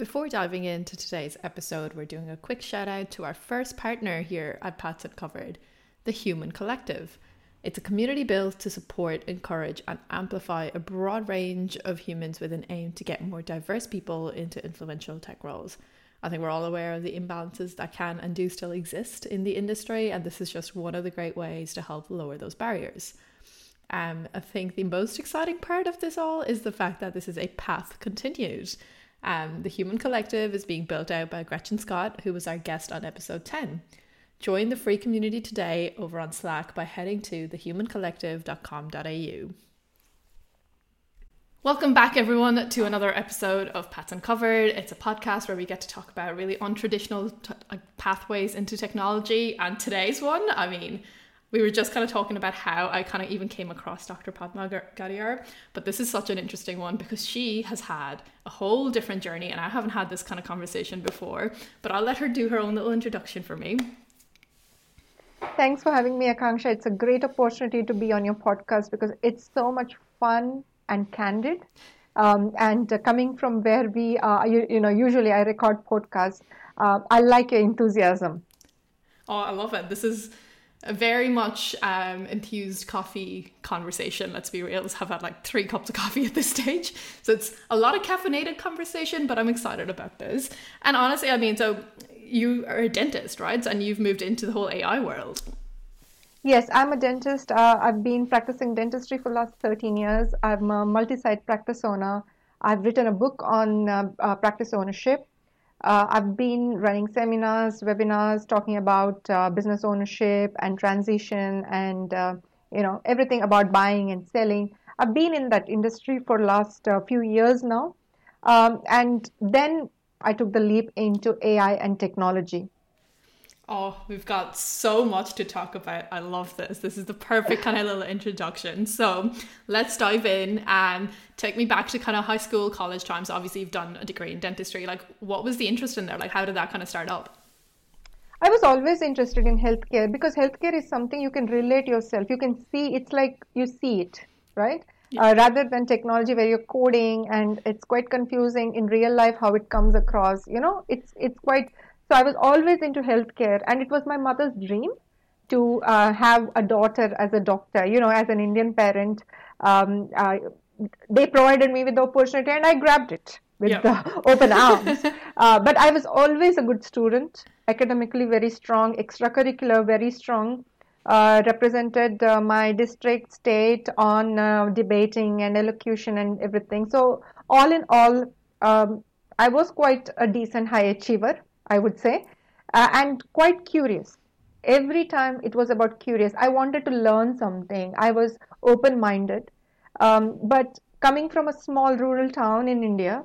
Before diving into today's episode, we're doing a quick shout out to our first partner here at Paths Uncovered, the Human Collective. It's a community built to support, encourage, and amplify a broad range of humans with an aim to get more diverse people into influential tech roles. I think we're all aware of the imbalances that can and do still exist in the industry, and this is just one of the great ways to help lower those barriers. Um, I think the most exciting part of this all is the fact that this is a path continued. Um, the Human Collective is being built out by Gretchen Scott, who was our guest on episode 10. Join the free community today over on Slack by heading to thehumancollective.com.au. Welcome back, everyone, to another episode of Paths Uncovered. It's a podcast where we get to talk about really untraditional t- uh, pathways into technology. And today's one, I mean, we were just kind of talking about how I kind of even came across Dr. Padma Gadiyar, but this is such an interesting one because she has had a whole different journey, and I haven't had this kind of conversation before. But I'll let her do her own little introduction for me. Thanks for having me, Akanksha. It's a great opportunity to be on your podcast because it's so much fun and candid. Um, and uh, coming from where we are, you, you, know, usually I record podcasts. Uh, I like your enthusiasm. Oh, I love it. This is a very much um, enthused coffee conversation. Let's be real. I've had like three cups of coffee at this stage. So it's a lot of caffeinated conversation, but I'm excited about this. And honestly, I mean, so you are a dentist, right? And you've moved into the whole AI world. Yes, I'm a dentist. Uh, I've been practicing dentistry for the last 13 years. I'm a multi-site practice owner. I've written a book on uh, uh, practice ownership. Uh, I've been running seminars, webinars, talking about uh, business ownership and transition, and uh, you know everything about buying and selling. I've been in that industry for last few years now, um, and then I took the leap into AI and technology. Oh, we've got so much to talk about. I love this. This is the perfect kind of little introduction. So let's dive in and take me back to kind of high school, college times. Obviously, you've done a degree in dentistry. Like, what was the interest in there? Like, how did that kind of start up? I was always interested in healthcare because healthcare is something you can relate yourself. You can see it's like you see it, right? uh, rather than technology where you're coding and it's quite confusing in real life how it comes across you know it's it's quite so i was always into healthcare and it was my mother's dream to uh, have a daughter as a doctor you know as an indian parent. Um, uh, they provided me with the opportunity and i grabbed it with the open arms. Uh, but i was always a good student academically very strong extracurricular very strong uh, represented uh, my district state on uh, debating and elocution and everything. So all in all, um, I was quite a decent high achiever, I would say, uh, and quite curious. Every time it was about curious. I wanted to learn something. I was open-minded. Um, but coming from a small rural town in India,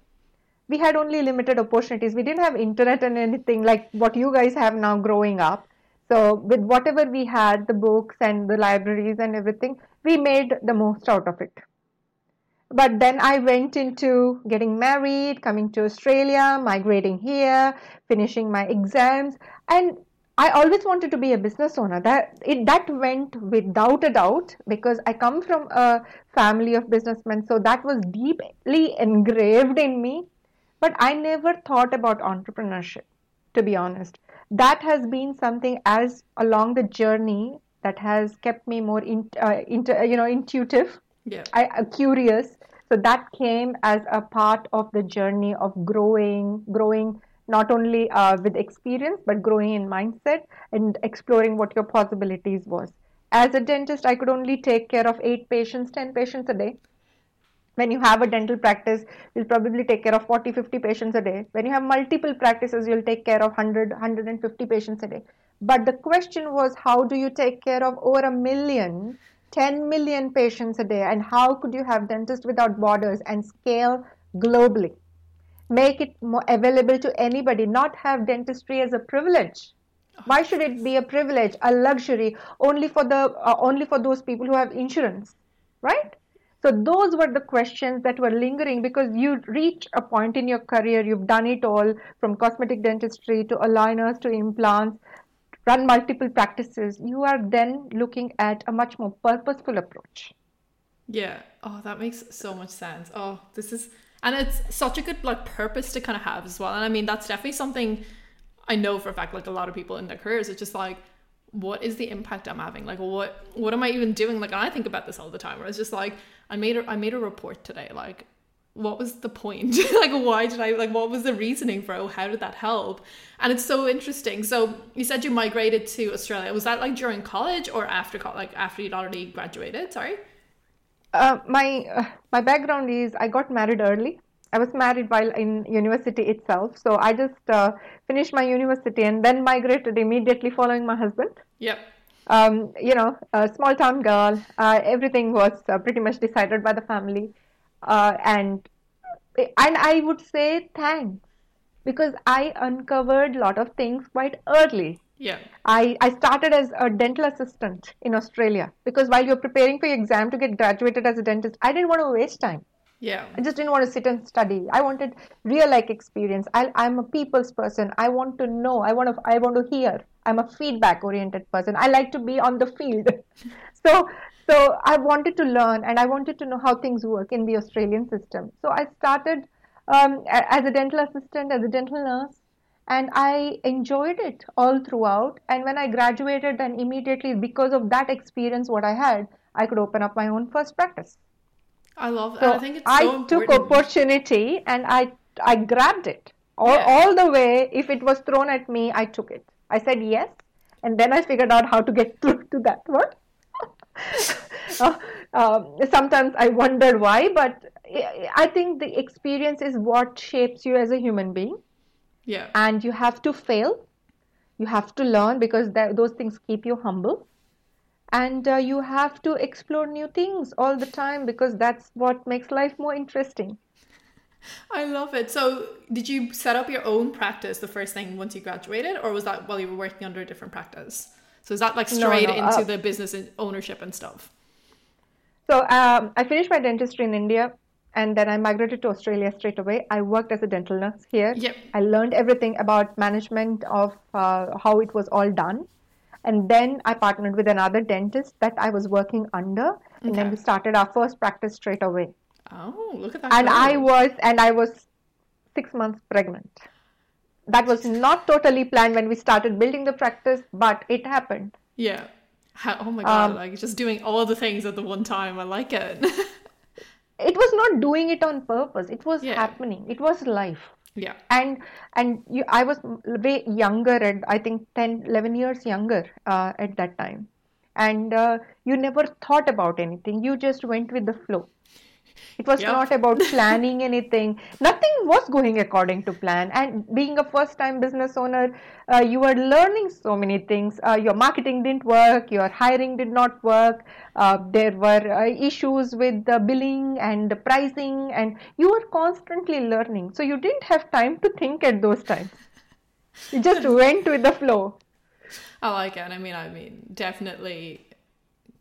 we had only limited opportunities. We didn't have internet and anything like what you guys have now growing up. So with whatever we had, the books and the libraries and everything, we made the most out of it. But then I went into getting married, coming to Australia, migrating here, finishing my exams, and I always wanted to be a business owner. That it that went without a doubt because I come from a family of businessmen, so that was deeply engraved in me. But I never thought about entrepreneurship, to be honest that has been something as along the journey that has kept me more in, uh, into, uh, you know intuitive yeah. I, uh, curious. So that came as a part of the journey of growing growing not only uh, with experience but growing in mindset and exploring what your possibilities was. As a dentist i could only take care of 8 patients 10 patients a day. When you have a dental practice you'll probably take care of 40 50 patients a day. When you have multiple practices you'll take care of 100 150 patients a day. But the question was how do you take care of over a million 10 million patients a day and how could you have dentists without borders and scale globally? Make it more available to anybody not have dentistry as a privilege. Why should it be a privilege a luxury only for the uh, only for those people who have insurance right? So those were the questions that were lingering because you reach a point in your career, you've done it all from cosmetic dentistry to aligners to implants, run multiple practices. You are then looking at a much more purposeful approach. Yeah. Oh, that makes so much sense. Oh, this is and it's such a good like purpose to kind of have as well and i mean that's definitely something i know for a fact like a lot of people in their careers it's just like what is the impact i'm having like what what am i even doing like i think about this all the time where it's just like i made a i made a report today like what was the point? Like why did i like what was the reasoning for oh how did that help? And it's so interesting. So you said you migrated to australia. Was that like during college or after like after you'd already graduated? Sorry. Uh, my uh, my background is I got married early. I was married while in university itself, so I just uh, finished my university and then migrated immediately following my husband. Yep. Um, you know, a small town girl. Uh, everything was uh, pretty much decided by the family, uh, and and I would say thanks because I uncovered a lot of things quite early. Yeah. I, I started as a dental assistant in Australia because while you're preparing for your exam to get graduated as a dentist, I didn't want to waste time. Yeah. I just didn't want to sit and study. I wanted real like experience. I, I'm a people's person. I want to know. I want to. I want to hear. I'm a feedback oriented person. I like to be on the field. so so I wanted to learn and I wanted to know how things work in the Australian system. So I started um, as a dental assistant, as a dental nurse, and I enjoyed it all throughout. And when I graduated, then immediately because of that experience, what I had, I could open up my own first practice. I love. So I think it's so I took opportunity and I I grabbed it all, Yeah. all the way. If it was thrown at me, I took it. I said yes, and then I figured out how to get through to that one. Uh, um, sometimes I wondered why, but I I think the experience is what shapes you as a human being, Yeah. and you have to fail. You have to learn because that, those things keep you humble. And uh, you have to explore new things all the time because that's what makes life more interesting. I love it. So, did you set up your own practice the first thing once you graduated, or was that while you were working under a different practice? So, is that like straight no, into uh, the business ownership and stuff? So um, I finished my dentistry in India and then I migrated to Australia straight away. I worked as a dental nurse here. Yep. I learned everything about management of uh, how it was all done. And then I partnered with another dentist that I was working under. And then we started our first practice straight away. Oh, look at that. And I was and I was six months pregnant. That was not totally planned when we started building the practice, but it happened. Yeah. How, oh my god! Um, like just doing all the things at the one time. I like it. It was not doing it on purpose. It was Yeah. happening. It was life. yeah. and and you i was way younger at i think 10 11 years younger uh, at that time and uh, you never thought about anything you just went with the flow it was Yep. not about planning anything. Nothing was going according to plan. And being a first time business owner uh, you were learning so many things. Uh, your marketing didn't work. Your hiring did not work. Uh, there were uh, issues with the billing and the pricing. And you were constantly learning. So you didn't have time to think at those times. You just went with the flow. I like it. I mean, I mean, definitely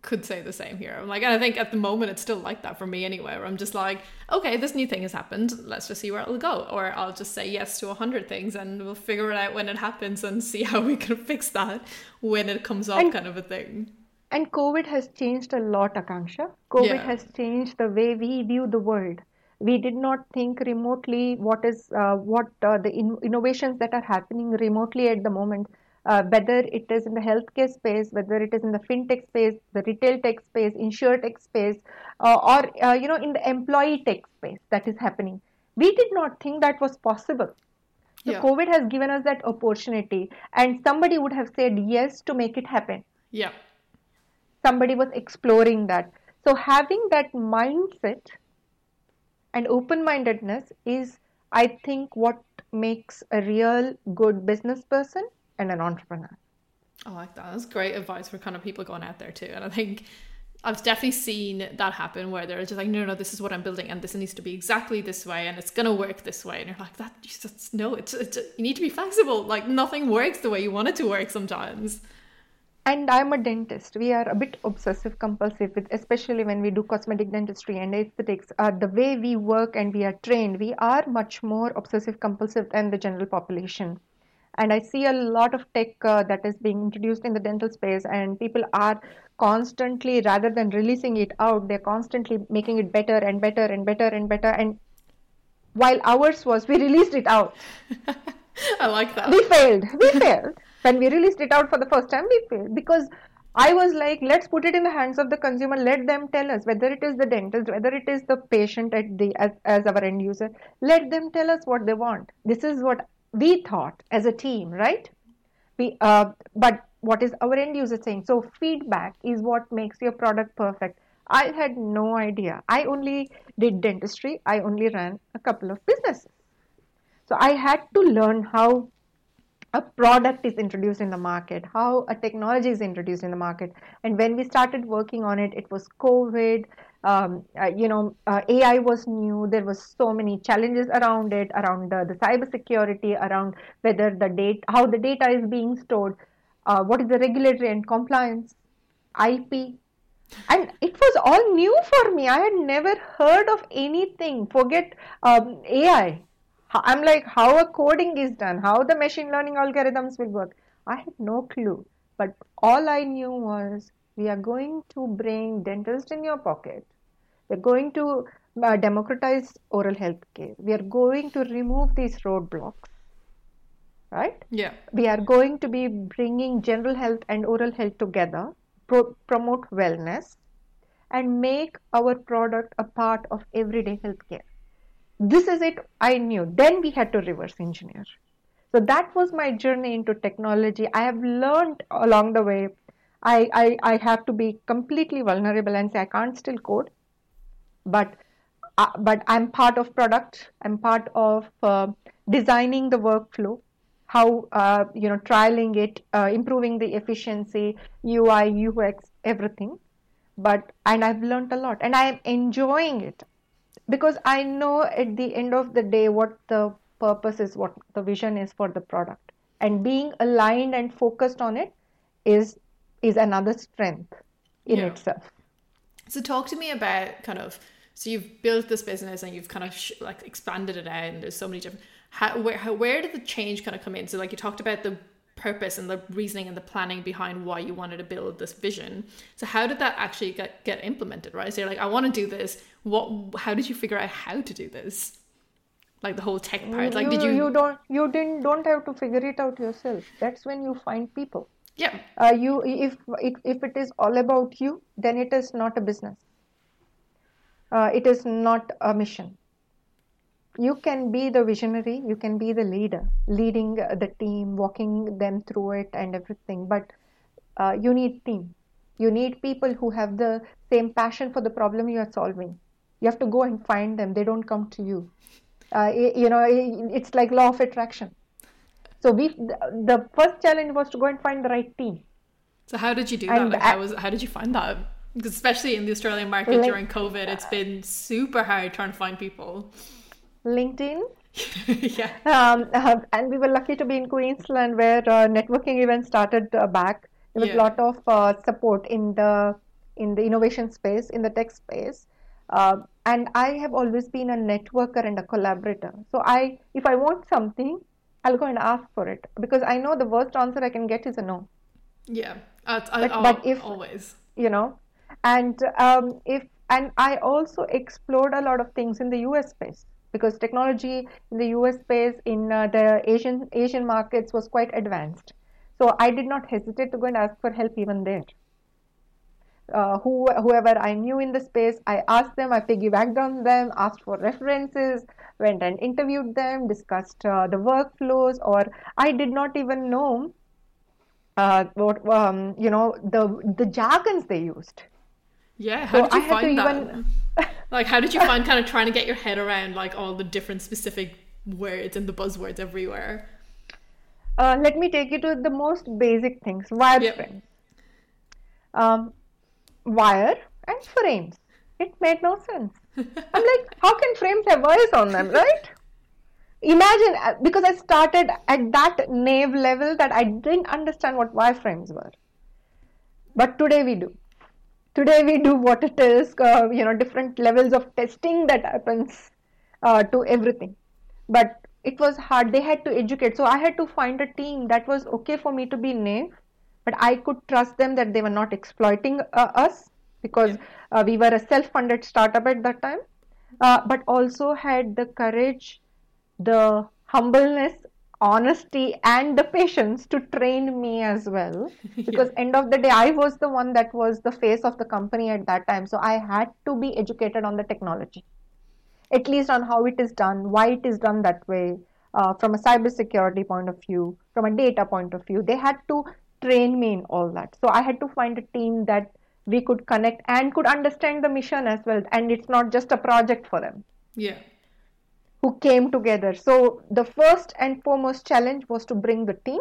could say the same here. I'm like, and I think at the moment it's still like that for me anyway. Where I'm just like, okay, this new thing has happened. Let's just see where it'll go, or I'll just say yes to a hundred things, and we'll figure it out when it happens and see how we can fix that when it comes up, And- kind of a thing. And COVID has changed a lot, Akanksha. COVID Yeah. has changed the way we view the world. We did not think remotely what is uh, what uh, the in- innovations that are happening remotely at the moment. Uh, whether it is in the healthcare space, whether it is in the fintech space, the retail tech space, insure tech space, uh, or uh, you know in the employee tech space that is happening. We did not think that was possible. So Yeah. COVID has given us that opportunity, and somebody would have said yes to make it happen Yeah, somebody was exploring that. So having that mindset and open-mindedness is, I think, what makes a real good business person and an entrepreneur. I like that. That's great advice for kind of people going out there too. And I think I've definitely seen that happen where they're just like, no, no, this is what I'm building, and this needs to be exactly this way, and it's gonna work this way. And you're like, that just no, it's, it's you need to be flexible. Like nothing works the way you want it to work sometimes. And I'm a dentist. We are a bit obsessive compulsive, with, especially when we do cosmetic dentistry and aesthetics. Uh, the way we work and we are trained, we are much more obsessive compulsive than the general population. And I see a lot of tech uh, that is being introduced in the dental space, and people are constantly, rather than releasing it out, they're constantly making it better and better and better and better. And while ours was we released it out. I like that. We failed. We failed. When we released it out for the first time, we failed because I was like, let's put it in the hands of the consumer. Let them tell us whether it is the dentist, whether it is the patient at the as, as our end user. Let them tell us what they want. This is what we thought as a team, right? We, uh, but what is our end user saying? So feedback is what makes your product perfect. I had no idea. I only did dentistry. I only ran a couple of businesses. So I had to learn how a product is introduced in the market, how a technology is introduced in the market. And when we started working on it, it was COVID. Um, uh, you know, uh, AI was new. There was so many challenges around it, around the, the cyber security, around whether the data, how the data is being stored, uh, what is the regulatory and compliance, IP, and it was all new for me. I had never heard of anything. Forget um, AI. I'm like, how a coding is done, how the machine learning algorithms will work. I had no clue. But all I knew was we are going to bring dentist in your pocket. We're going to uh, democratize oral health care. We are going to remove these roadblocks. Right? Yeah. We are going to be bringing general health and oral health together, pro- promote wellness, and make our product a part of everyday healthcare this is it i knew then we had to reverse engineer so that was my journey into technology i have learned along the way i i, I have to be completely vulnerable and say i can't still code but uh, but i'm part of product. I'm part of uh, designing the workflow. How uh, you know trialing it uh, improving the efficiency ui ux everything. But and i've learned a lot. And i am enjoying it. Because I know at the end of the day what the purpose is, what the vision is for the product, and being aligned and focused on it is is another strength in yeah. itself. So talk to me about kind of so you've built this business and you've kind of sh- like expanded it out and there's so many different how where how, where did the change kind of come in? So like you talked about the purpose and the reasoning and the planning behind why you wanted to build this vision. So how did that actually get, get implemented, right? So you're like, I want to do this. What how did you figure out how to do this? Like the whole tech part. Like you, did you you don't you didn't don't have to figure it out yourself. That's when you find people. Yeah. Uh, you if if if it is all about you, then it is not a business. Uh, it is not a mission. You can be the visionary you can be the leader leading the team walking them through it and everything but uh, you need team. You need people who have the same passion for the problem you are solving. You have to go and find them. They don't come to you. Uh, you know it's like law of attraction. So we the first challenge was to go and find the right team. So how did you do that? Like how was how did you find that especially in the australian market like, during covid it's been super hard trying to find people LinkedIn. yeah. Um, uh, and we were lucky to be in Queensland where uh, networking events started uh, back. There was a yeah. lot of uh, support in the in the innovation space, in the tech space. Uh, and I have always been a networker and a collaborator. So I, if I want something, I'll go and ask for it because I know the worst answer I can get is a no. Yeah, I, I, but, but if always, you know, and um, if and I also explored a lot of things in the US space because technology in the US space in uh, the Asian Asian markets was quite advanced. So I did not hesitate to go and ask for help even there. Uh, who, whoever I knew in the space, I asked them, I piggybacked on them, asked for references, went and interviewed them, discussed uh, the workflows, or I did not even know uh, what um, you know the the jargons they used. Yeah, how so did you find that? Like, how did you find kind of trying to get your head around like all the different specific words and the buzzwords everywhere? Uh, let me take you to the most basic things: wireframes, yep. um, wire, and frames. It made no sense. I'm like, how can frames have wires on them, right? Imagine uh, because I started at that naive level that I didn't understand what wireframes were, but today we do today we do water test uh, you know different levels of testing that happens uh, to everything. But it was hard. They had to educate. So i had to find a team that was okay for me to be naive but i could trust them that they were not exploiting uh, us because uh, we were a self-funded startup at that time. Uh, but also had the courage, the humbleness, honesty, and the patience to train me as well. Because yeah. end of the day, I was the one that was the face of the company at that time, so I had to be educated on the technology, at least on how it is done, why it is done that way. Uh, from a cybersecurity point of view, from a data point of view, they had to train me in all that. So I had to find a team that we could connect and could understand the mission as well and it's not just a project for them yeah who came together. So the first and foremost challenge was to bring the team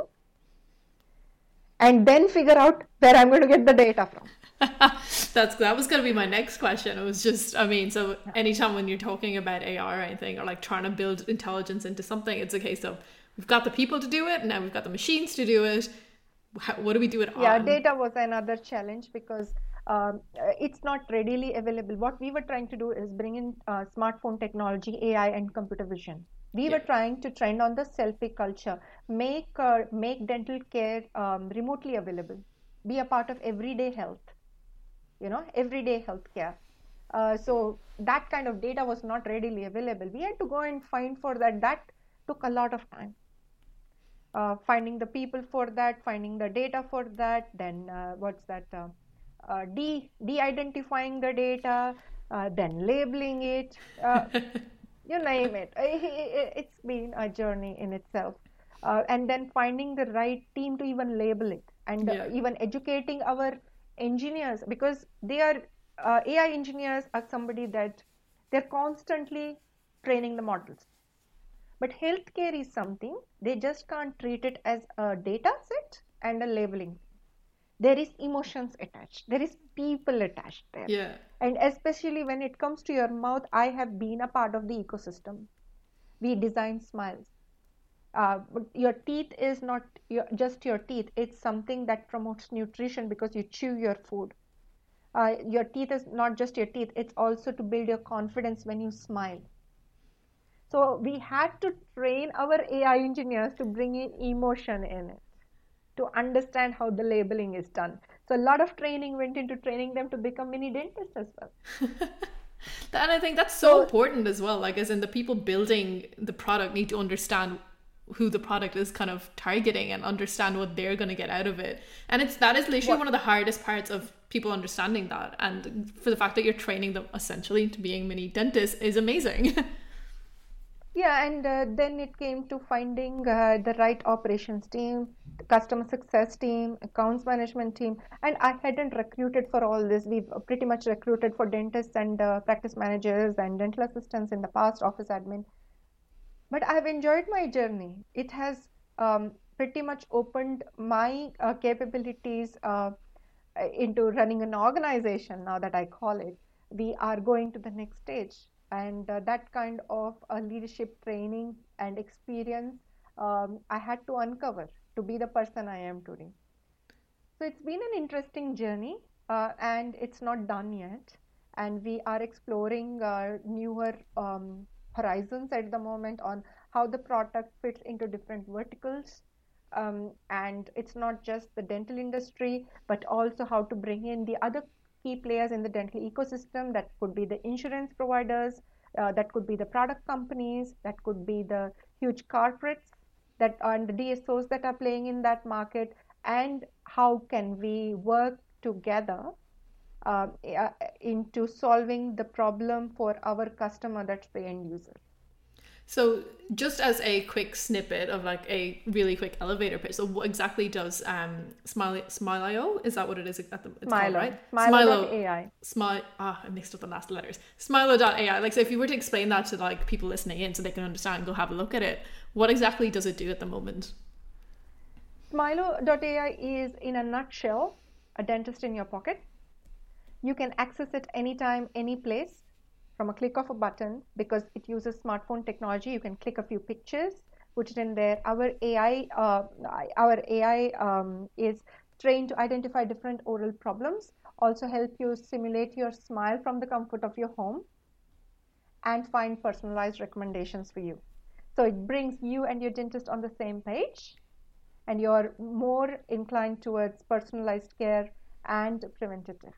and then figure out where i'm going to get the data from. That's that was going to be my next question. It was just i mean so anytime when you're talking about ai or anything or like trying to build intelligence into something it's a case of we've got the people to do it and now we've got the machines to do it. How, what do we do it yeah on? data was another challenge because um, it's not readily available. What we were trying to do is bring in uh, smartphone technology, AI, and computer vision. We yeah. were trying to trend on the selfie culture, make uh, make dental care um, remotely available, be a part of everyday health. You know, everyday healthcare. Uh, so that kind of data was not readily available. We had to go and find for that. That took a lot of time. Uh, finding the people for that, finding the data for that, then uh, what's that? Uh, de de-identifying the data, uh, then labeling it, uh, you name it. It's been a journey in itself. Uh, and then finding the right team to even label it and uh, yeah. even educating our engineers because they are uh, AI engineers are somebody that they're constantly training the models. But healthcare is something they just can't treat it as a data set and a labeling there is emotions attached. There is people attached there. Yeah. And especially when it comes to your mouth i have been a part of the ecosystem. We design smiles. Uh, your teeth is not your, just your teeth. It's something that promotes nutrition because you chew your food. Uh, your teeth is not just your teeth. It's also to build your confidence when you smile. So we had to train our ai engineers to bring in emotion in it to understand how the labeling is done. So a lot of training went into training them to become mini dentists as well. and I think that's so, so important as well. Like, as in the people building the product need to understand who the product is kind of targeting and understand what they're going to get out of it. And it's that is literally what? one of the hardest parts of people understanding that. And for the fact that you're training them essentially to being mini dentists is amazing. yeah, and uh, then it came to finding uh, the right operations team customer success team, accounts management team, and I hadn't recruited for all this. We've pretty much recruited for dentists and uh, practice managers and dental assistants in the past, office admin. But I've enjoyed my journey. It has um, pretty much opened my uh, capabilities uh, into running an organization now that I call it. We are going to the next stage, and uh, that kind of leadership training and experience um, I had to uncover to be the person I am today. So it's been an interesting journey uh, and it's not done yet. And we are exploring uh, newer um, horizons at the moment on how the product fits into different verticals. Um, and it's not just the dental industry, but also how to bring in the other key players in the dental ecosystem. That could be the insurance providers, uh, that could be the product companies, that could be the huge corporates that and the DSOs that are playing in that market, and how can we work together uh, into solving the problem for our customer, that's the end user. So, just as a quick snippet of like a really quick elevator pitch, so what exactly does um Smile Smile.io? Is that what it is at the it's Smilo, called, right? Smilo.ai. Smile. Ah, I mixed up the last letters. Smilo.ai. Like, so if you were to explain that to like people listening in, so they can understand, go have a look at it. What exactly does it do at the moment? Smilo.ai is, in a nutshell, a dentist in your pocket. You can access it anytime, any place from a click of a button because it uses smartphone technology. You can click a few pictures, put it in there. Our AI, uh, our AI um, is trained to identify different oral problems, also help you simulate your smile from the comfort of your home, and find personalized recommendations for you. So it brings you and your dentist on the same page, and you're more inclined towards personalized care and preventative.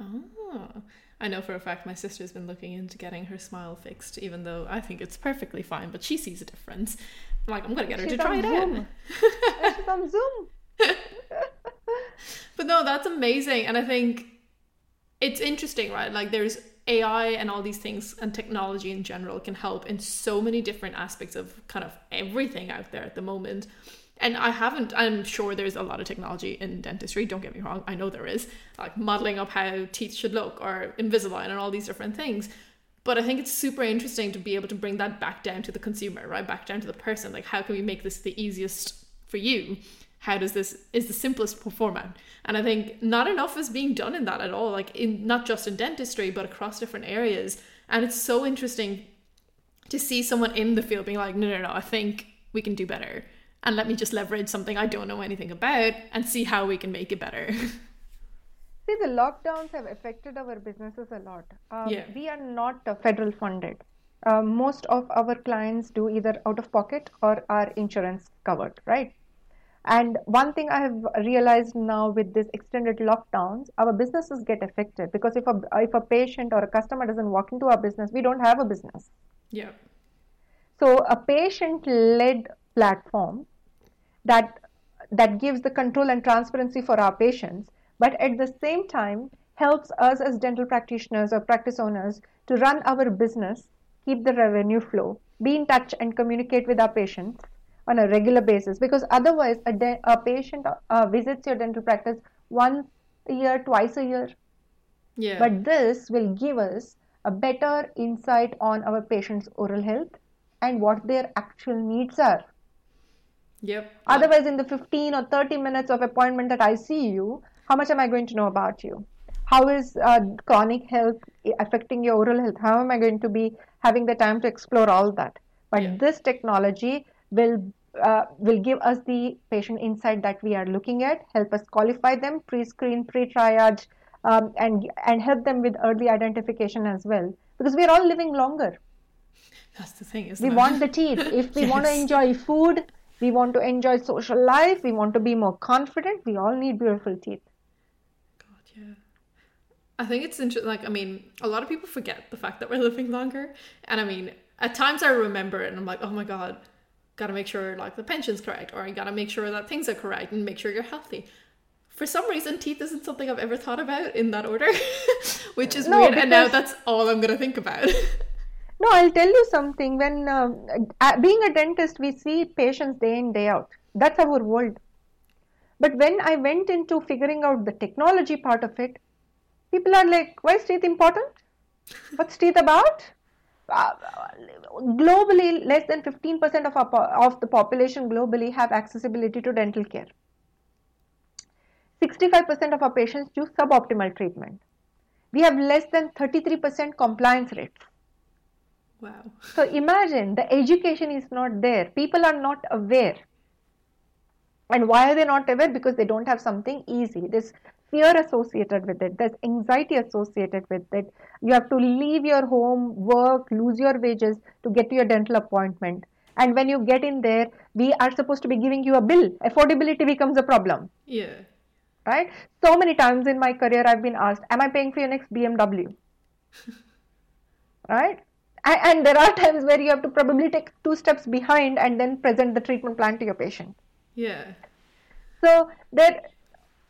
Oh, I know for a fact my sister's been looking into getting her smile fixed, even though I think it's perfectly fine, but she sees a difference. I'm like, I'm gonna get her She's to try on it Zoom. out. She's on Zoom. But no, that's amazing. And I think it's interesting, right? Like there's AI and all these things and technology in general can help in so many different aspects of kind of everything out there at the moment. And I haven't, I'm sure there's a lot of technology in dentistry, don't get me wrong, I know there is, like modeling up how teeth should look or Invisalign and all these different things. But I think it's super interesting to be able to bring that back down to the consumer, right? Back down to the person. Like, how can we make this the easiest for you? How does this is the simplest format? And I think not enough is being done in that at all, like in not just in dentistry, but across different areas. And it's so interesting to see someone in the field being like, no, no, no, I think we can do better. And let me just leverage something I don't know anything about and see how we can make it better. See, the lockdowns have affected our businesses a lot. Um, Yeah. We are not uh, federal funded. Uh, most of our clients do either out of pocket or are insurance covered, right? And one thing I have realized now with this extended lockdowns, our businesses get affected because if a if a patient or a customer doesn't walk into our business, we don't have a business. yeah. So a patient-led platform that that gives the control and transparency for our patients, but at the same time helps us as dental practitioners or practice owners to run our business, keep the revenue flow, be in touch and communicate with our patients on a regular basis. Because otherwise, a, de- a patient uh, visits your dental practice once a year, twice a year, Yeah. but this will give us a better insight on our patient's oral health and what their actual needs are. Yep. Otherwise, in the 15 or 30 minutes of appointment that I see you, how much am I going to know about you? How is uh, chronic health affecting your oral health? How am I going to be having the time to explore all that? But Yeah. this technology will uh, will give us the patient insight that we are looking at, help us qualify them, pre-screen, pre-triage, um, and and help them with early identification as well. Because we are all living longer. That's the thing, isn't We it? want the teeth. If we want to enjoy food, we want to enjoy social life, we want to be more confident, we all need beautiful teeth. God, yeah. I think it's interesting. Like, I mean, a lot of people forget the fact that we're living longer. And I mean, at times I remember it and I'm like, oh my God, gotta make sure like the pension's correct or you gotta make sure that things are correct and make sure you're healthy. For some reason, teeth isn't something I've ever thought about in that order, which is No, weird. And now that's all I'm gonna think about. No, I'll tell you something. When um, uh, being a dentist, we see patients day in, day out. That's our world. But when I went into figuring out the technology part of it, people are like, why is teeth important? What's teeth about? Uh, globally, less than 15% of, our, of the population globally have accessibility to dental care. 65% of our patients choose suboptimal treatment. We have less than 33% compliance rates. Wow. So imagine the education is not there. People are not aware. And why are they not aware? Because they don't have something easy. There's fear associated with it, there's anxiety associated with it. You have to leave your home, work, lose your wages to get to your dental appointment. And when you get in there, we are supposed to be giving you a bill. Affordability becomes a problem Yeah. right? So many times in my career, I've been asked, Am I paying for your next BMW? right? And, and there are times where you have to probably take two steps behind and then present the treatment plan to your patient. Yeah. So there,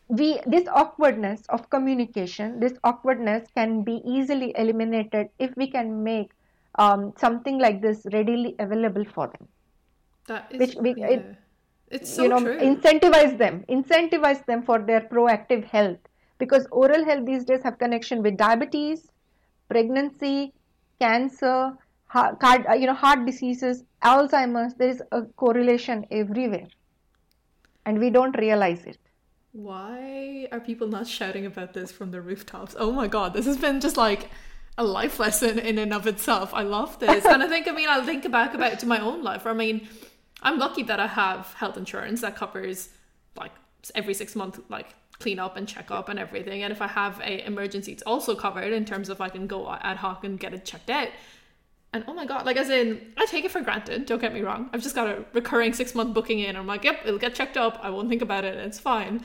we this awkwardness of communication, this awkwardness can be easily eliminated if we can make um, something like this readily available for them. That is Which we- yeah. it- it's so you know true. incentivize them incentivize them for their proactive health because oral health these days have connection with diabetes pregnancy cancer heart, uh, you know heart diseases alzheimer's there is a correlation everywhere and we don't realize it Why are people not shouting about this from the rooftops? Oh my god, this has been just like a life lesson in and of itself. I love this. and I think, I mean, I'll think back about to my own life. I mean, I'm lucky that I have health insurance that covers like every six months, like clean up and check up and everything. And if I have a emergency, it's also covered in terms of I can go ad hoc and get it checked out. And oh my god, like as in, I take it for granted. Don't get me wrong. I've just got a recurring six month booking in. I'm like, yep, it'll get checked up. I won't think about it. It's fine.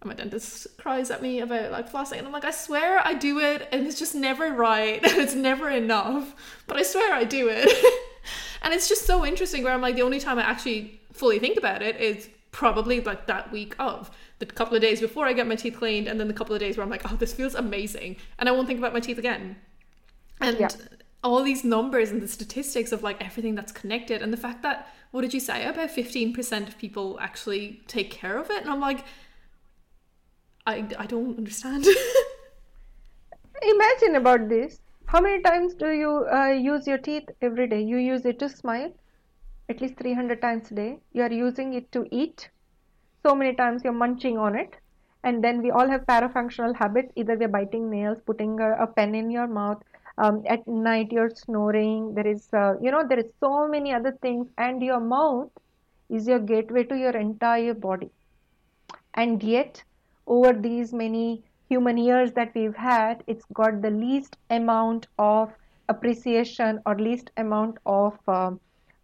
And my dentist cries at me about like flossing, and I'm like, I swear I do it, and it's just never right, it's never enough. But I swear I do it, and it's just so interesting. Where I'm like, the only time I actually fully think about it is probably like that week of the couple of days before I get my teeth cleaned, and then the couple of days where I'm like, oh, this feels amazing, and I won't think about my teeth again. And Yeah. all these numbers and the statistics of like everything that's connected, and the fact that what did you say about 15% of people actually take care of it, and I'm like, I I don't understand. Imagine about this. How many times do you uh, use your teeth every day? You use it to smile at least 300 times a day. You are using it to eat. So many times you're munching on it. And then we all have parafunctional habits. Either we're biting nails, putting a, a pen in your mouth. Um, at night you're snoring. There is, uh, you know, there is so many other things. And your mouth is your gateway to your entire body. And yet, over these many human years that we've had, it's got the least amount of appreciation or least amount of uh,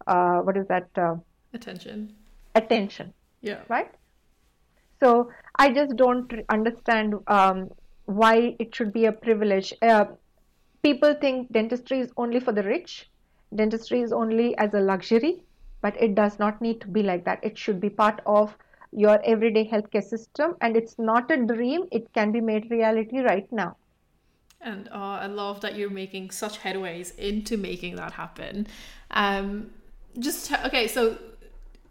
uh, what is that uh, Attention. attention, Yeah. right? So I just don't understand um, why it should be a privilege. Uh, people think dentistry is only for the rich. Dentistry is only as a luxury, but it does not need to be like that. It should be part of your everyday healthcare system, and it's not a dream. It can be made reality right now. And uh, I love that you're making such headways into making that happen. Um, just to- okay, so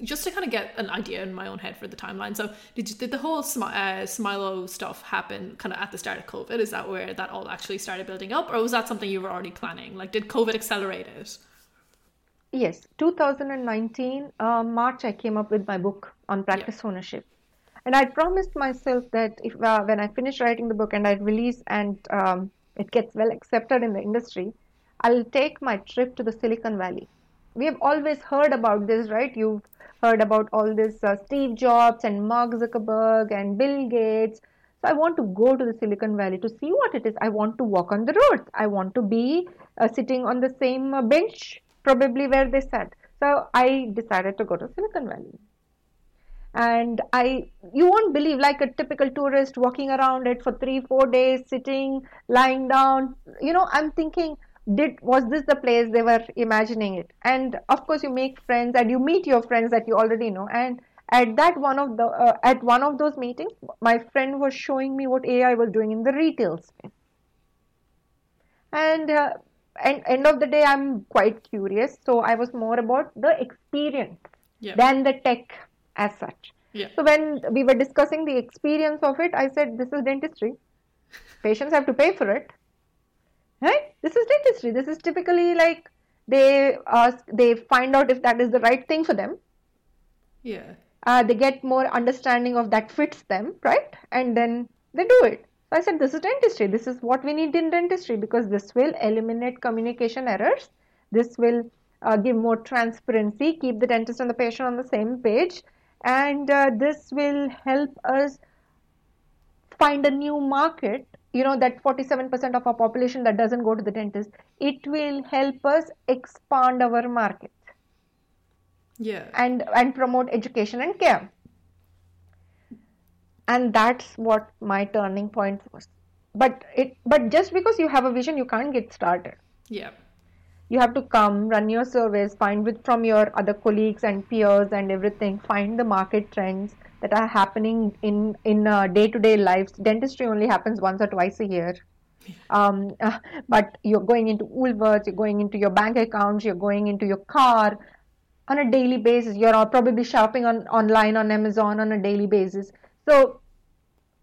just to kind of get an idea in my own head for the timeline. So did you, did the whole Smi- uh, Smilo stuff happen kind of at the start of COVID? Is that where that all actually started building up, or was that something you were already planning? Like, did COVID accelerate it? Yes, 2019, uh, March, I came up with my book on practice ownership. And I promised myself that if uh, when I finish writing the book and I release and um, it gets well accepted in the industry, I'll take my trip to the Silicon Valley. We have always heard about this, right? You've heard about all this uh, Steve Jobs and Mark Zuckerberg and Bill Gates. So I want to go to the Silicon Valley to see what it is. I want to walk on the roads. I want to be uh, sitting on the same uh, bench, probably where they sat. So I decided to go to Silicon Valley. And I, you won't believe, like a typical tourist walking around it for three, four days, sitting, lying down. You know, I'm thinking, did was this the place they were imagining it? And of course, you make friends and you meet your friends that you already know. And at that one of the uh, at one of those meetings, my friend was showing me what AI was doing in the retail space. And uh, and end of the day, I'm quite curious. So I was more about the experience Yeah. than the tech as such. Yeah. So when we were discussing the experience of it, I said, "This is dentistry. Patients have to pay for it, right? This is dentistry. This is typically like they ask, they find out if that is the right thing for them. Yeah. Uh, they get more understanding of that fits them, right? And then they do it. So I said, this is dentistry. This is what we need in dentistry because this will eliminate communication errors. This will uh, give more transparency, keep the dentist and the patient on the same page, and uh, this will help us find a new market. You know, that 47% of our population that doesn't go to the dentist, it will help us expand our market Yeah. and and promote education and care and that's what my turning point was but it but just because you have a vision you can't get started Yeah. you have to come run your surveys find with from your other colleagues and peers and everything find the market trends that are happening in in uh, day-to-day lives dentistry only happens once or twice a year um, uh, but you're going into Woolworths, you're going into your bank accounts, you're going into your car on a daily basis. You're all probably shopping on online on Amazon on a daily basis. So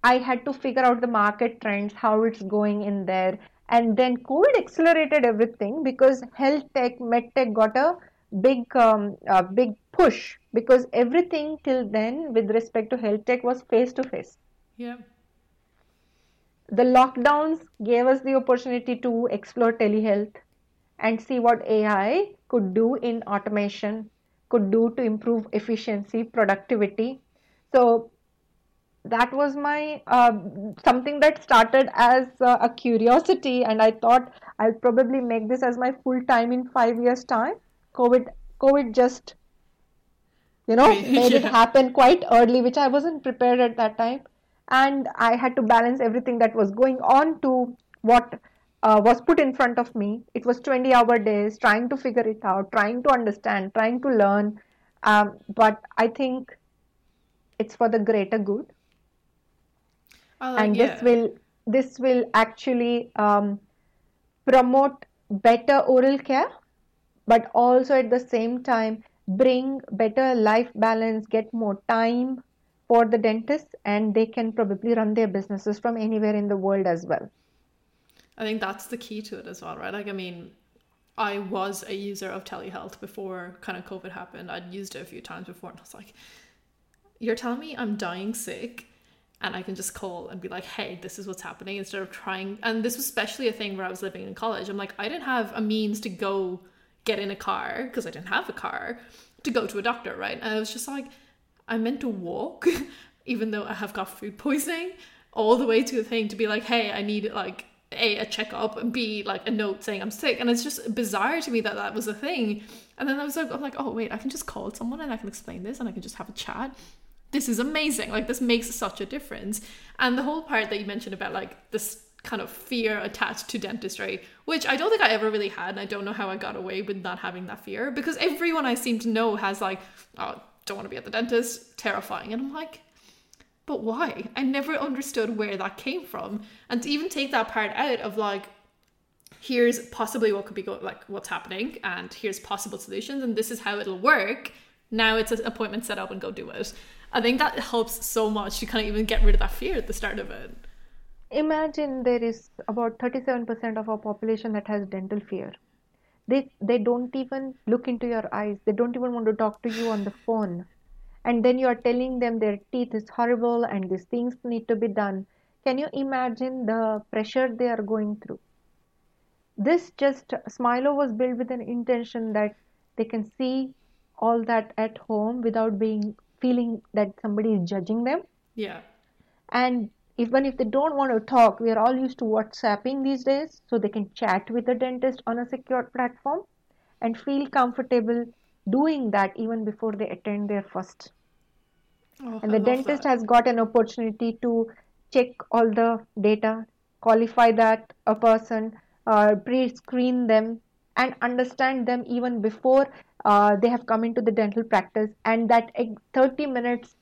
I had to figure out the market trends, how it's going in there, and then COVID accelerated everything because health tech, med tech got a big, um, uh, big push because everything till then with respect to health tech was face to face Yeah. the lockdowns gave us the opportunity to explore telehealth and see what AI could do in automation, could do to improve efficiency, productivity. So that was my uh, something that started as uh, a curiosity, and I thought I'll probably make this as my full time in five years' time. COVID, COVID just you know made it happen quite early, which I wasn't prepared at that time and I had to balance everything that was going on to what uh, was put in front of me. It was 20 hour days trying to figure it out, trying to understand, trying to learn. Um, but I think it's for the greater good. like, and yeah. this will this will actually um, promote better oral care, but also at the same time bring better life balance, get more time for the dentist, and they can probably run their businesses from anywhere in the world as well. I think that's the key to it as well, right? Like, I mean, I was a user of telehealth before kind of COVID happened. I'd used it a few times before, and I was like, "You're telling me I'm dying sick, and I can just call and be like, hey, this is what's happening,' instead of trying." And this was especially a thing where I was living in college. I'm like, I didn't have a means to go get in a car because I didn't have a car to go to a doctor, right? And I was just like, I'm meant to walk, even though I have got food poisoning, all the way to the thing to be like, hey, I need like a a checkup and b like a note saying I'm sick, and it's just bizarre to me that that was a thing. And then I was like, I'm like, oh wait, I can just call someone and I can explain this and I can just have a chat. This is amazing. Like this makes such a difference. And the whole part that you mentioned about like this kind of fear attached to dentistry, which I don't think I ever really had, and I don't know how I got away with not having that fear because everyone I seem to know has like, oh, don't want to be at the dentist, terrifying, and I'm like, but why? I never understood where that came from. And to even take that part out of like, here's possibly what could be like what's happening, and here's possible solutions, and this is how it'll work. Now it's an appointment set up and go do it. I think that helps so much to kind of even get rid of that fear at the start of it. Imagine there is about 37% of our population that has dental fear. They, they don't even look into your eyes. They don't even want to talk to you on the phone. And then you are telling them their teeth is horrible and these things need to be done. Can you imagine the pressure they are going through? This just smilo was built with an intention that they can see all that at home without being feeling that somebody is judging them. Yeah. And even if they don't want to talk we are all used to whatsapping these days so they can chat with the dentist on a secure platform and feel comfortable doing that even before they attend their first. Oh, and the dentist that. has got an opportunity to check all the data, qualify that a person, uh, pre-screen them, and understand them even before uh, they have come into the dental practice. And that 30 minutes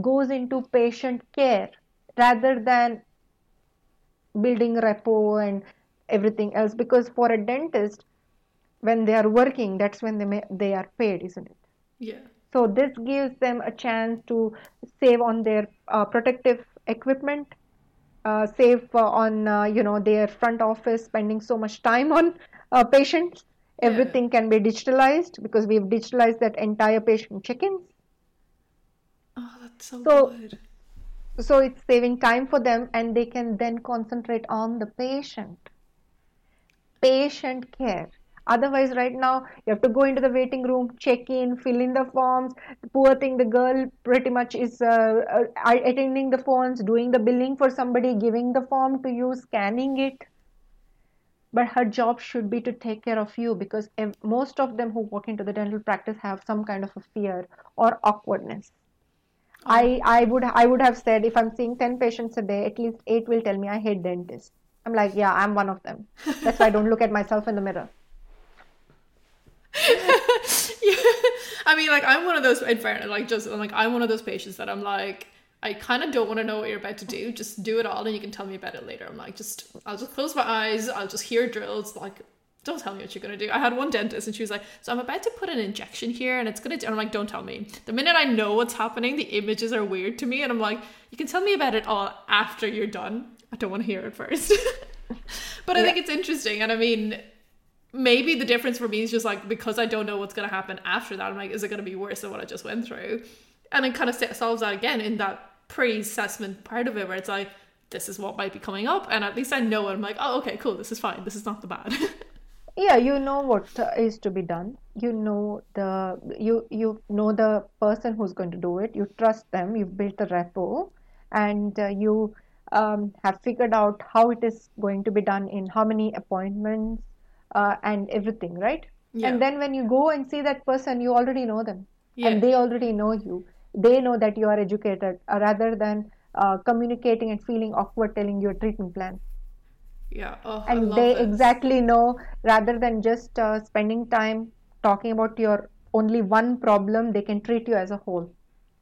goes into patient care rather than building rapport and everything else. Because for a dentist, when they are working that's when they may, they are paid isn't it? Yeah. So this gives them a chance to save on their uh, protective equipment uh, save uh, on uh, you know their front office spending so much time on uh, patients. Everything yeah. can be digitalized because we've digitalized that entire patient check-ins. Oh that's so, so good so it's saving time for them and they can then concentrate on the patient patient care Otherwise, right now, you have to go into the waiting room, check in, fill in the forms. The poor thing, the girl pretty much is uh, uh, attending the phones, doing the billing for somebody, giving the form to you, scanning it. But her job should be to take care of you because most of them who walk into the dental practice have some kind of a fear or awkwardness. I, I would I would have said if I'm seeing 10 patients a day, at least 8 will tell me I hate dentists. I'm like, yeah, I'm one of them. That's why I don't look at myself in the mirror. yeah. I mean, like I'm one of those. In fairness, like just I'm like I'm one of those patients that I'm like, I kind of don't want to know what you're about to do. Just do it all, and you can tell me about it later. I'm like, just I'll just close my eyes. I'll just hear drills. Like, don't tell me what you're gonna do. I had one dentist, and she was like, so I'm about to put an injection here, and it's gonna. Do-. I'm like, don't tell me. The minute I know what's happening, the images are weird to me, and I'm like, you can tell me about it all after you're done. I don't want to hear it first. but I yeah. think it's interesting, and I mean maybe the difference for me is just like because I don't know what's going to happen after that. I'm like, is it going to be worse than what I just went through? And it kind of solves that again in that pre-assessment part of it where it's like, this is what might be coming up, and at least I know it. I'm like, oh, okay, cool, this is fine. This is not the bad. yeah, you know what is to be done. You know the you you know the person who's going to do it. You trust them. You've built a rapport, and uh, you um, have figured out how it is going to be done in how many appointments uh, and everything, right? Yeah. And then when you go and see that person, you already know them, yeah. and they already know you. They know that you are educated, uh, rather than uh, communicating and feeling awkward telling you a treatment plan. Yeah, oh, and they this. exactly know rather than just uh, spending time talking about your only one problem, they can treat you as a whole.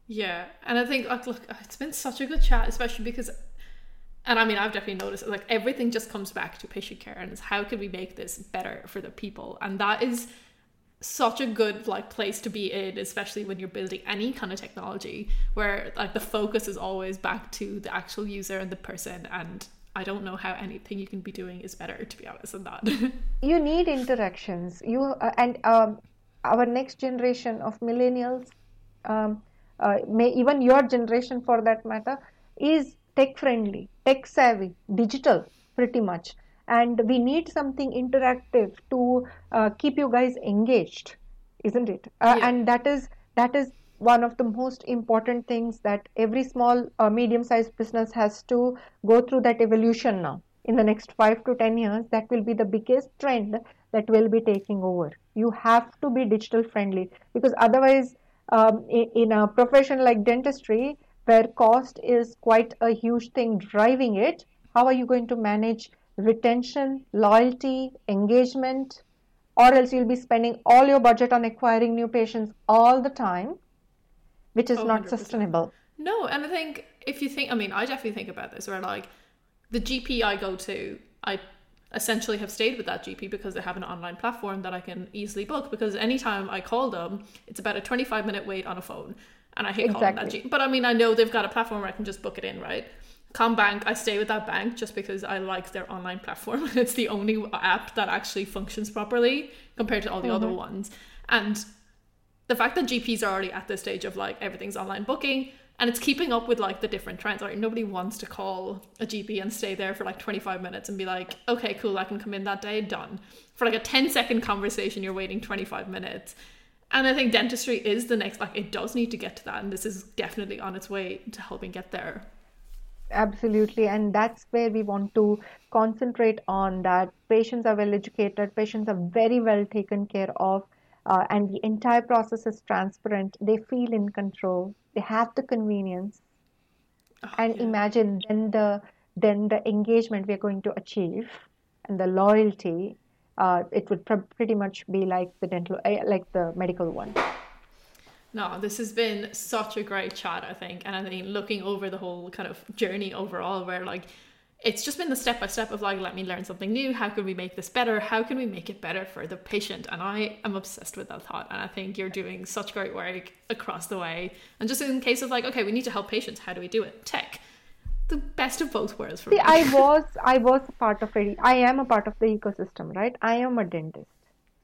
Yeah, and I think like look, it's been such a good chat, especially because, and I mean I've definitely noticed like everything just comes back to patient care and it's how can we make this better for the people, and that is such a good like place to be in especially when you're building any kind of technology where like the focus is always back to the actual user and the person and I don't know how anything you can be doing is better, to be honest, than that. you need interactions. You uh, and um, our next generation of millennials, um, uh, may even your generation for that matter, is tech friendly, tech savvy, digital, pretty much. And we need something interactive to uh, keep you guys engaged, isn't it? Uh, yeah. And that is that is one of the most important things that every small or uh, medium sized business has to go through that evolution now. In the next 5 to 10 years that will be the biggest trend that will be taking over. You have to be digital friendly because otherwise um, in, in a profession like dentistry where cost is quite a huge thing driving it how are you going to manage retention loyalty engagement? Or else you'll be spending all your budget on acquiring new patients all the time which is oh, not 100%. sustainable. No, and I think if you think, I mean, I definitely think about this where like the GP I go to, I essentially have stayed with that GP because they have an online platform that I can easily book. Because anytime I call them, it's about a 25 minute wait on a phone. And I hate exactly. calling that GP. But I mean, I know they've got a platform where I can just book it in, right? CommBank, I stay with that bank just because I like their online platform. it's the only app that actually functions properly compared to all the mm-hmm. other ones. And the fact that GPs are already at this stage of like everything's online booking and it's keeping up with like the different trends. Like nobody wants to call a GP and stay there for like 25 minutes and be like, okay, cool, I can come in that day, done. For like a 10 second conversation, you're waiting 25 minutes. And I think dentistry is the next, like, it does need to get to that. And this is definitely on its way to helping get there. Absolutely. And that's where we want to concentrate on that patients are well educated, patients are very well taken care of uh, and the entire process is transparent. They feel in control. They have the convenience. Oh, and yeah. imagine then the then the engagement we're going to achieve and the loyalty. Uh, it would pr- pretty much be like the dental, uh, like the medical one. No, this has been such a great chat, I think. And I think looking over the whole kind of journey overall, where like it's just been the step by step of like let me learn something new. How can we make this better? How can we make it better for the patient? And i am obsessed with that thought. And i think you're doing such great work across the way. And just in case of like okay we need to help patients. How do we do it? Tech. The best of both worlds for See, me. i was i was a part of it. I am a part of the ecosystem right? I am a dentist.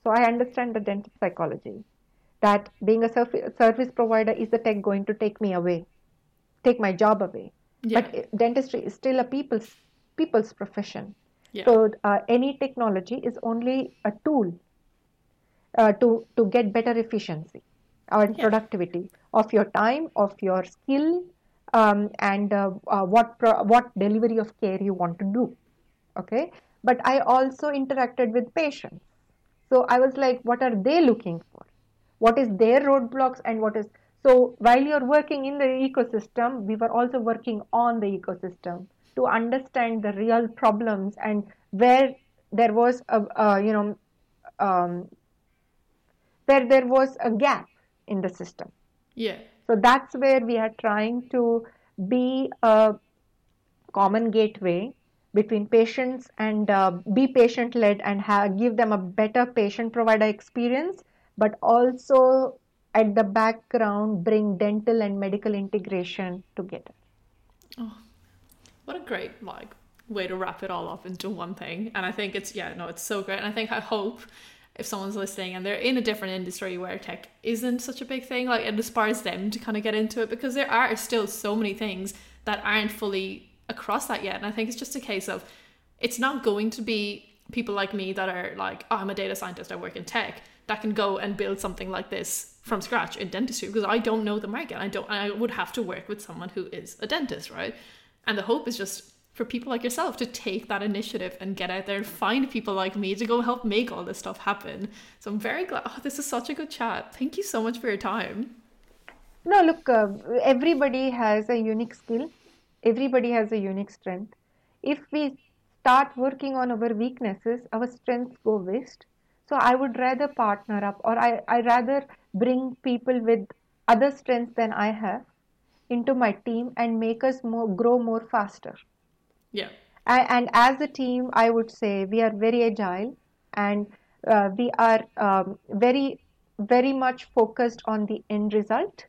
So i understand the dentist psychology. That being a service provider is the tech going to take me away take my job away yeah. but dentistry is still a people's people's profession. Yeah. So uh, any technology is only a tool uh, to to get better efficiency or yeah. productivity of your time, of your skill, um, and uh, uh, what pro- what delivery of care you want to do. Okay, but I also interacted with patients, so I was like, what are they looking for? What is their roadblocks and what is so while you're working in the ecosystem, we were also working on the ecosystem to understand the real problems and where there was a, you know um, where there was a gap in the system. Yeah. So that's where we are trying to be a common gateway between patients and uh, be patient led and have, give them a better patient provider experience but also at the background bring dental and medical integration together oh what a great like way to wrap it all up into one thing. And I think it's yeah, no, it's so great. And I think I hope if someone's listening and they're in a different industry where tech isn't such a big thing, like it inspires them to kind of get into it because there are still so many things that aren't fully across that yet. And I think it's just a case of it's not going to be people like me that are like, oh, I'm a data scientist, I work in tech, that can go and build something like this from scratch in dentistry because I don't know the market. I don't I would have to work with someone who is a dentist, right? And the hope is just for people like yourself to take that initiative and get out there and find people like me to go help make all this stuff happen. So I'm very glad. Oh, this is such a good chat. Thank you so much for your time. No, look, uh, everybody has a unique skill. everybody has a unique strength. If we start working on our weaknesses, our strengths go waste. So I would rather partner up or I, I rather bring people with other strengths than I have into my team and make us more grow more faster. Yeah. And, and as a team, I would say we are very agile and uh, we are um, very, very much focused on the end result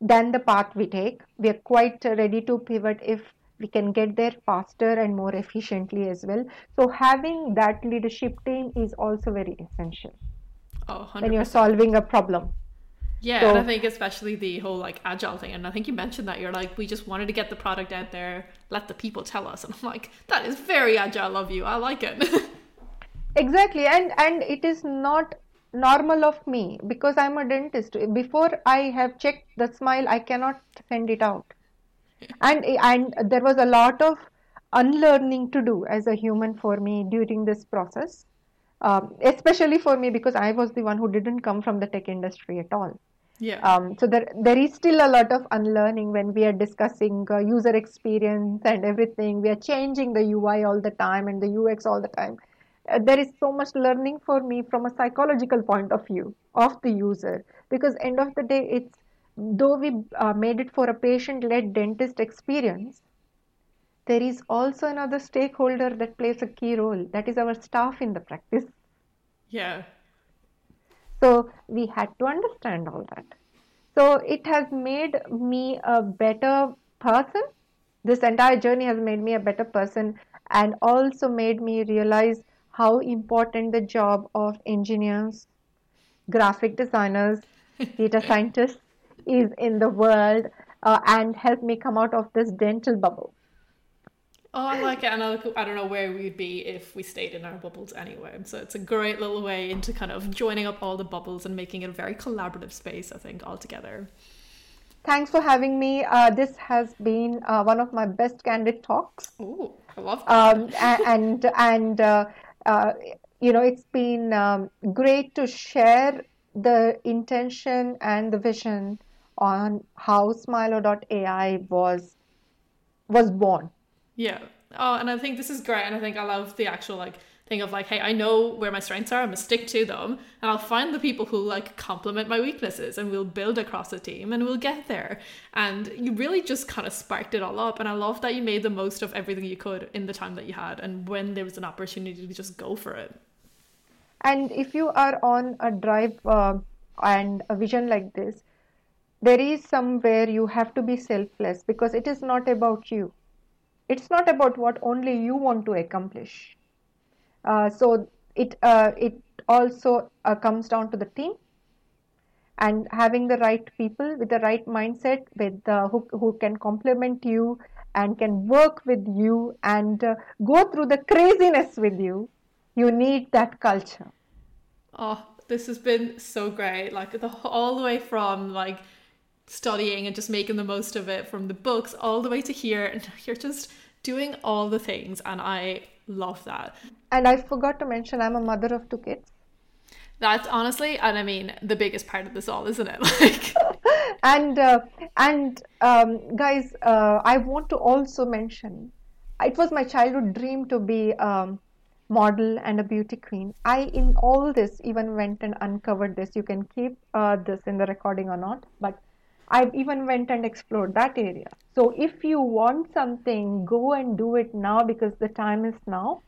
than the path we take. We are quite ready to pivot if we can get there faster and more efficiently as well. So having that leadership team is also very essential Oh, 100%. when you're solving a problem. Yeah, So- and I think especially the whole like agile thing, and I think you mentioned that you're like, we just wanted to get the product out there, let the people tell us, and I'm like, that is very agile of you. I like it. Exactly, and and it is not normal of me because I'm a dentist. Before I have checked the smile, I cannot send it out, and and there was a lot of unlearning to do as a human for me during this process, um, especially for me because I was the one who didn't come from the tech industry at all. yeah. Um, so there, there is still a lot of unlearning when we are discussing uh, user experience and everything. We are changing the UI all the time and the UX all the time. Uh, there is so much learning for me from a psychological point of view of the user because end of the day, it's though we uh, made it for a patient-led dentist experience, there is also another stakeholder that plays a key role. That is our staff in the practice. yeah. So we had to understand all that. So it has made me a better person. This entire journey has made me a better person and also made me realize how important the job of engineers, graphic designers, data scientists is in the world uh, and help me come out of this dental bubble. Oh, I like it, and I, don't know where we'd be if we stayed in our bubbles anyway. So it's a great little way into kind of joining up all the bubbles and making it a very collaborative space. I think altogether. Thanks for having me. Uh, this has been uh, one of my best candid talks. Oh, I love that. um, and and uh, uh, you know it's been um, great to share the intention and the vision on how Smilo.ai was was born. Yeah. Oh, and I think this is great, and I think I love the actual like thing of like, hey, I know where my strengths are. I'm gonna stick to them, and I'll find the people who like complement my weaknesses, and we'll build across a team, and we'll get there. And you really just kind of sparked it all up, and I love that you made the most of everything you could in the time that you had, and when there was an opportunity to just go for it. And if you are on a drive uh, and a vision like this, there is somewhere you have to be selfless because it is not about you. It's not about what only you want to accomplish. Uh, so it uh, it also uh, comes down to the team and having the right people with the right mindset with who, who can complement you and can work with you and uh, go through the craziness with you you need that culture Oh, this has been so great. Like the all the way from like studying and just making the most of it from the books all the way to here and you're just doing all the things and I love that. and i forgot to mention i'm a mother of two kids That's honestly and I mean the biggest part of this all, isn't it? Like and uh, and um, guys uh, i want to also mention it was my childhood dream to be a model and a beauty queen i in all this even went and uncovered this you can keep uh, this in the recording or not but i even went and explored that area so if you want something go and do it now because the time is now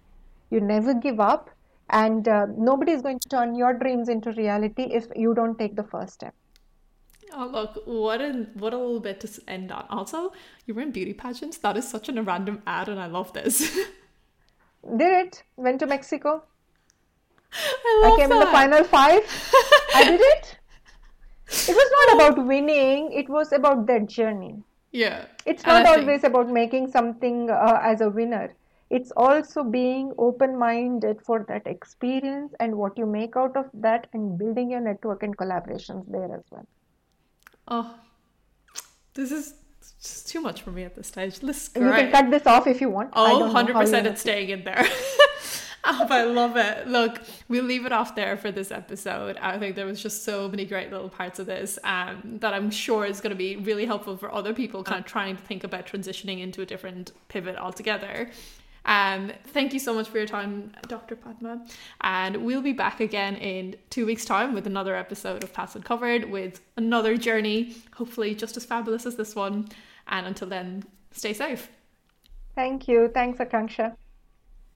you never give up and uh, nobody is going to turn your dreams into reality if you don't take the first step Oh look, what a what a little bit to end on. Also, you were in beauty pageants. That is such an, a random ad, and I love this. did it went to mexico I I came in the final five. I did it. It was not about winning, it was about that journey. Yeah, It's not think- always about making something uh, as a winner. It's also being open minded for that experience and what you make out of that and building your network and collaborations there as well. Oh, this is just too much for me at this stage. Is You can cut this off if you want. Oh, don't know how 100% it's staying in there. oh, I love it. Look, we'll leave it off there for this episode. I think there was just so many great little parts of this um, that I'm sure is going to be really helpful for other people kind of trying to think about transitioning into a different pivot altogether. Um, thank you so much for your time, Dr. Padma. And we'll be back again in two weeks' time with another episode of Paths Uncovered with another journey, hopefully just as fabulous as this one. And until then, stay safe. Thank you. Thanks, Akanksha.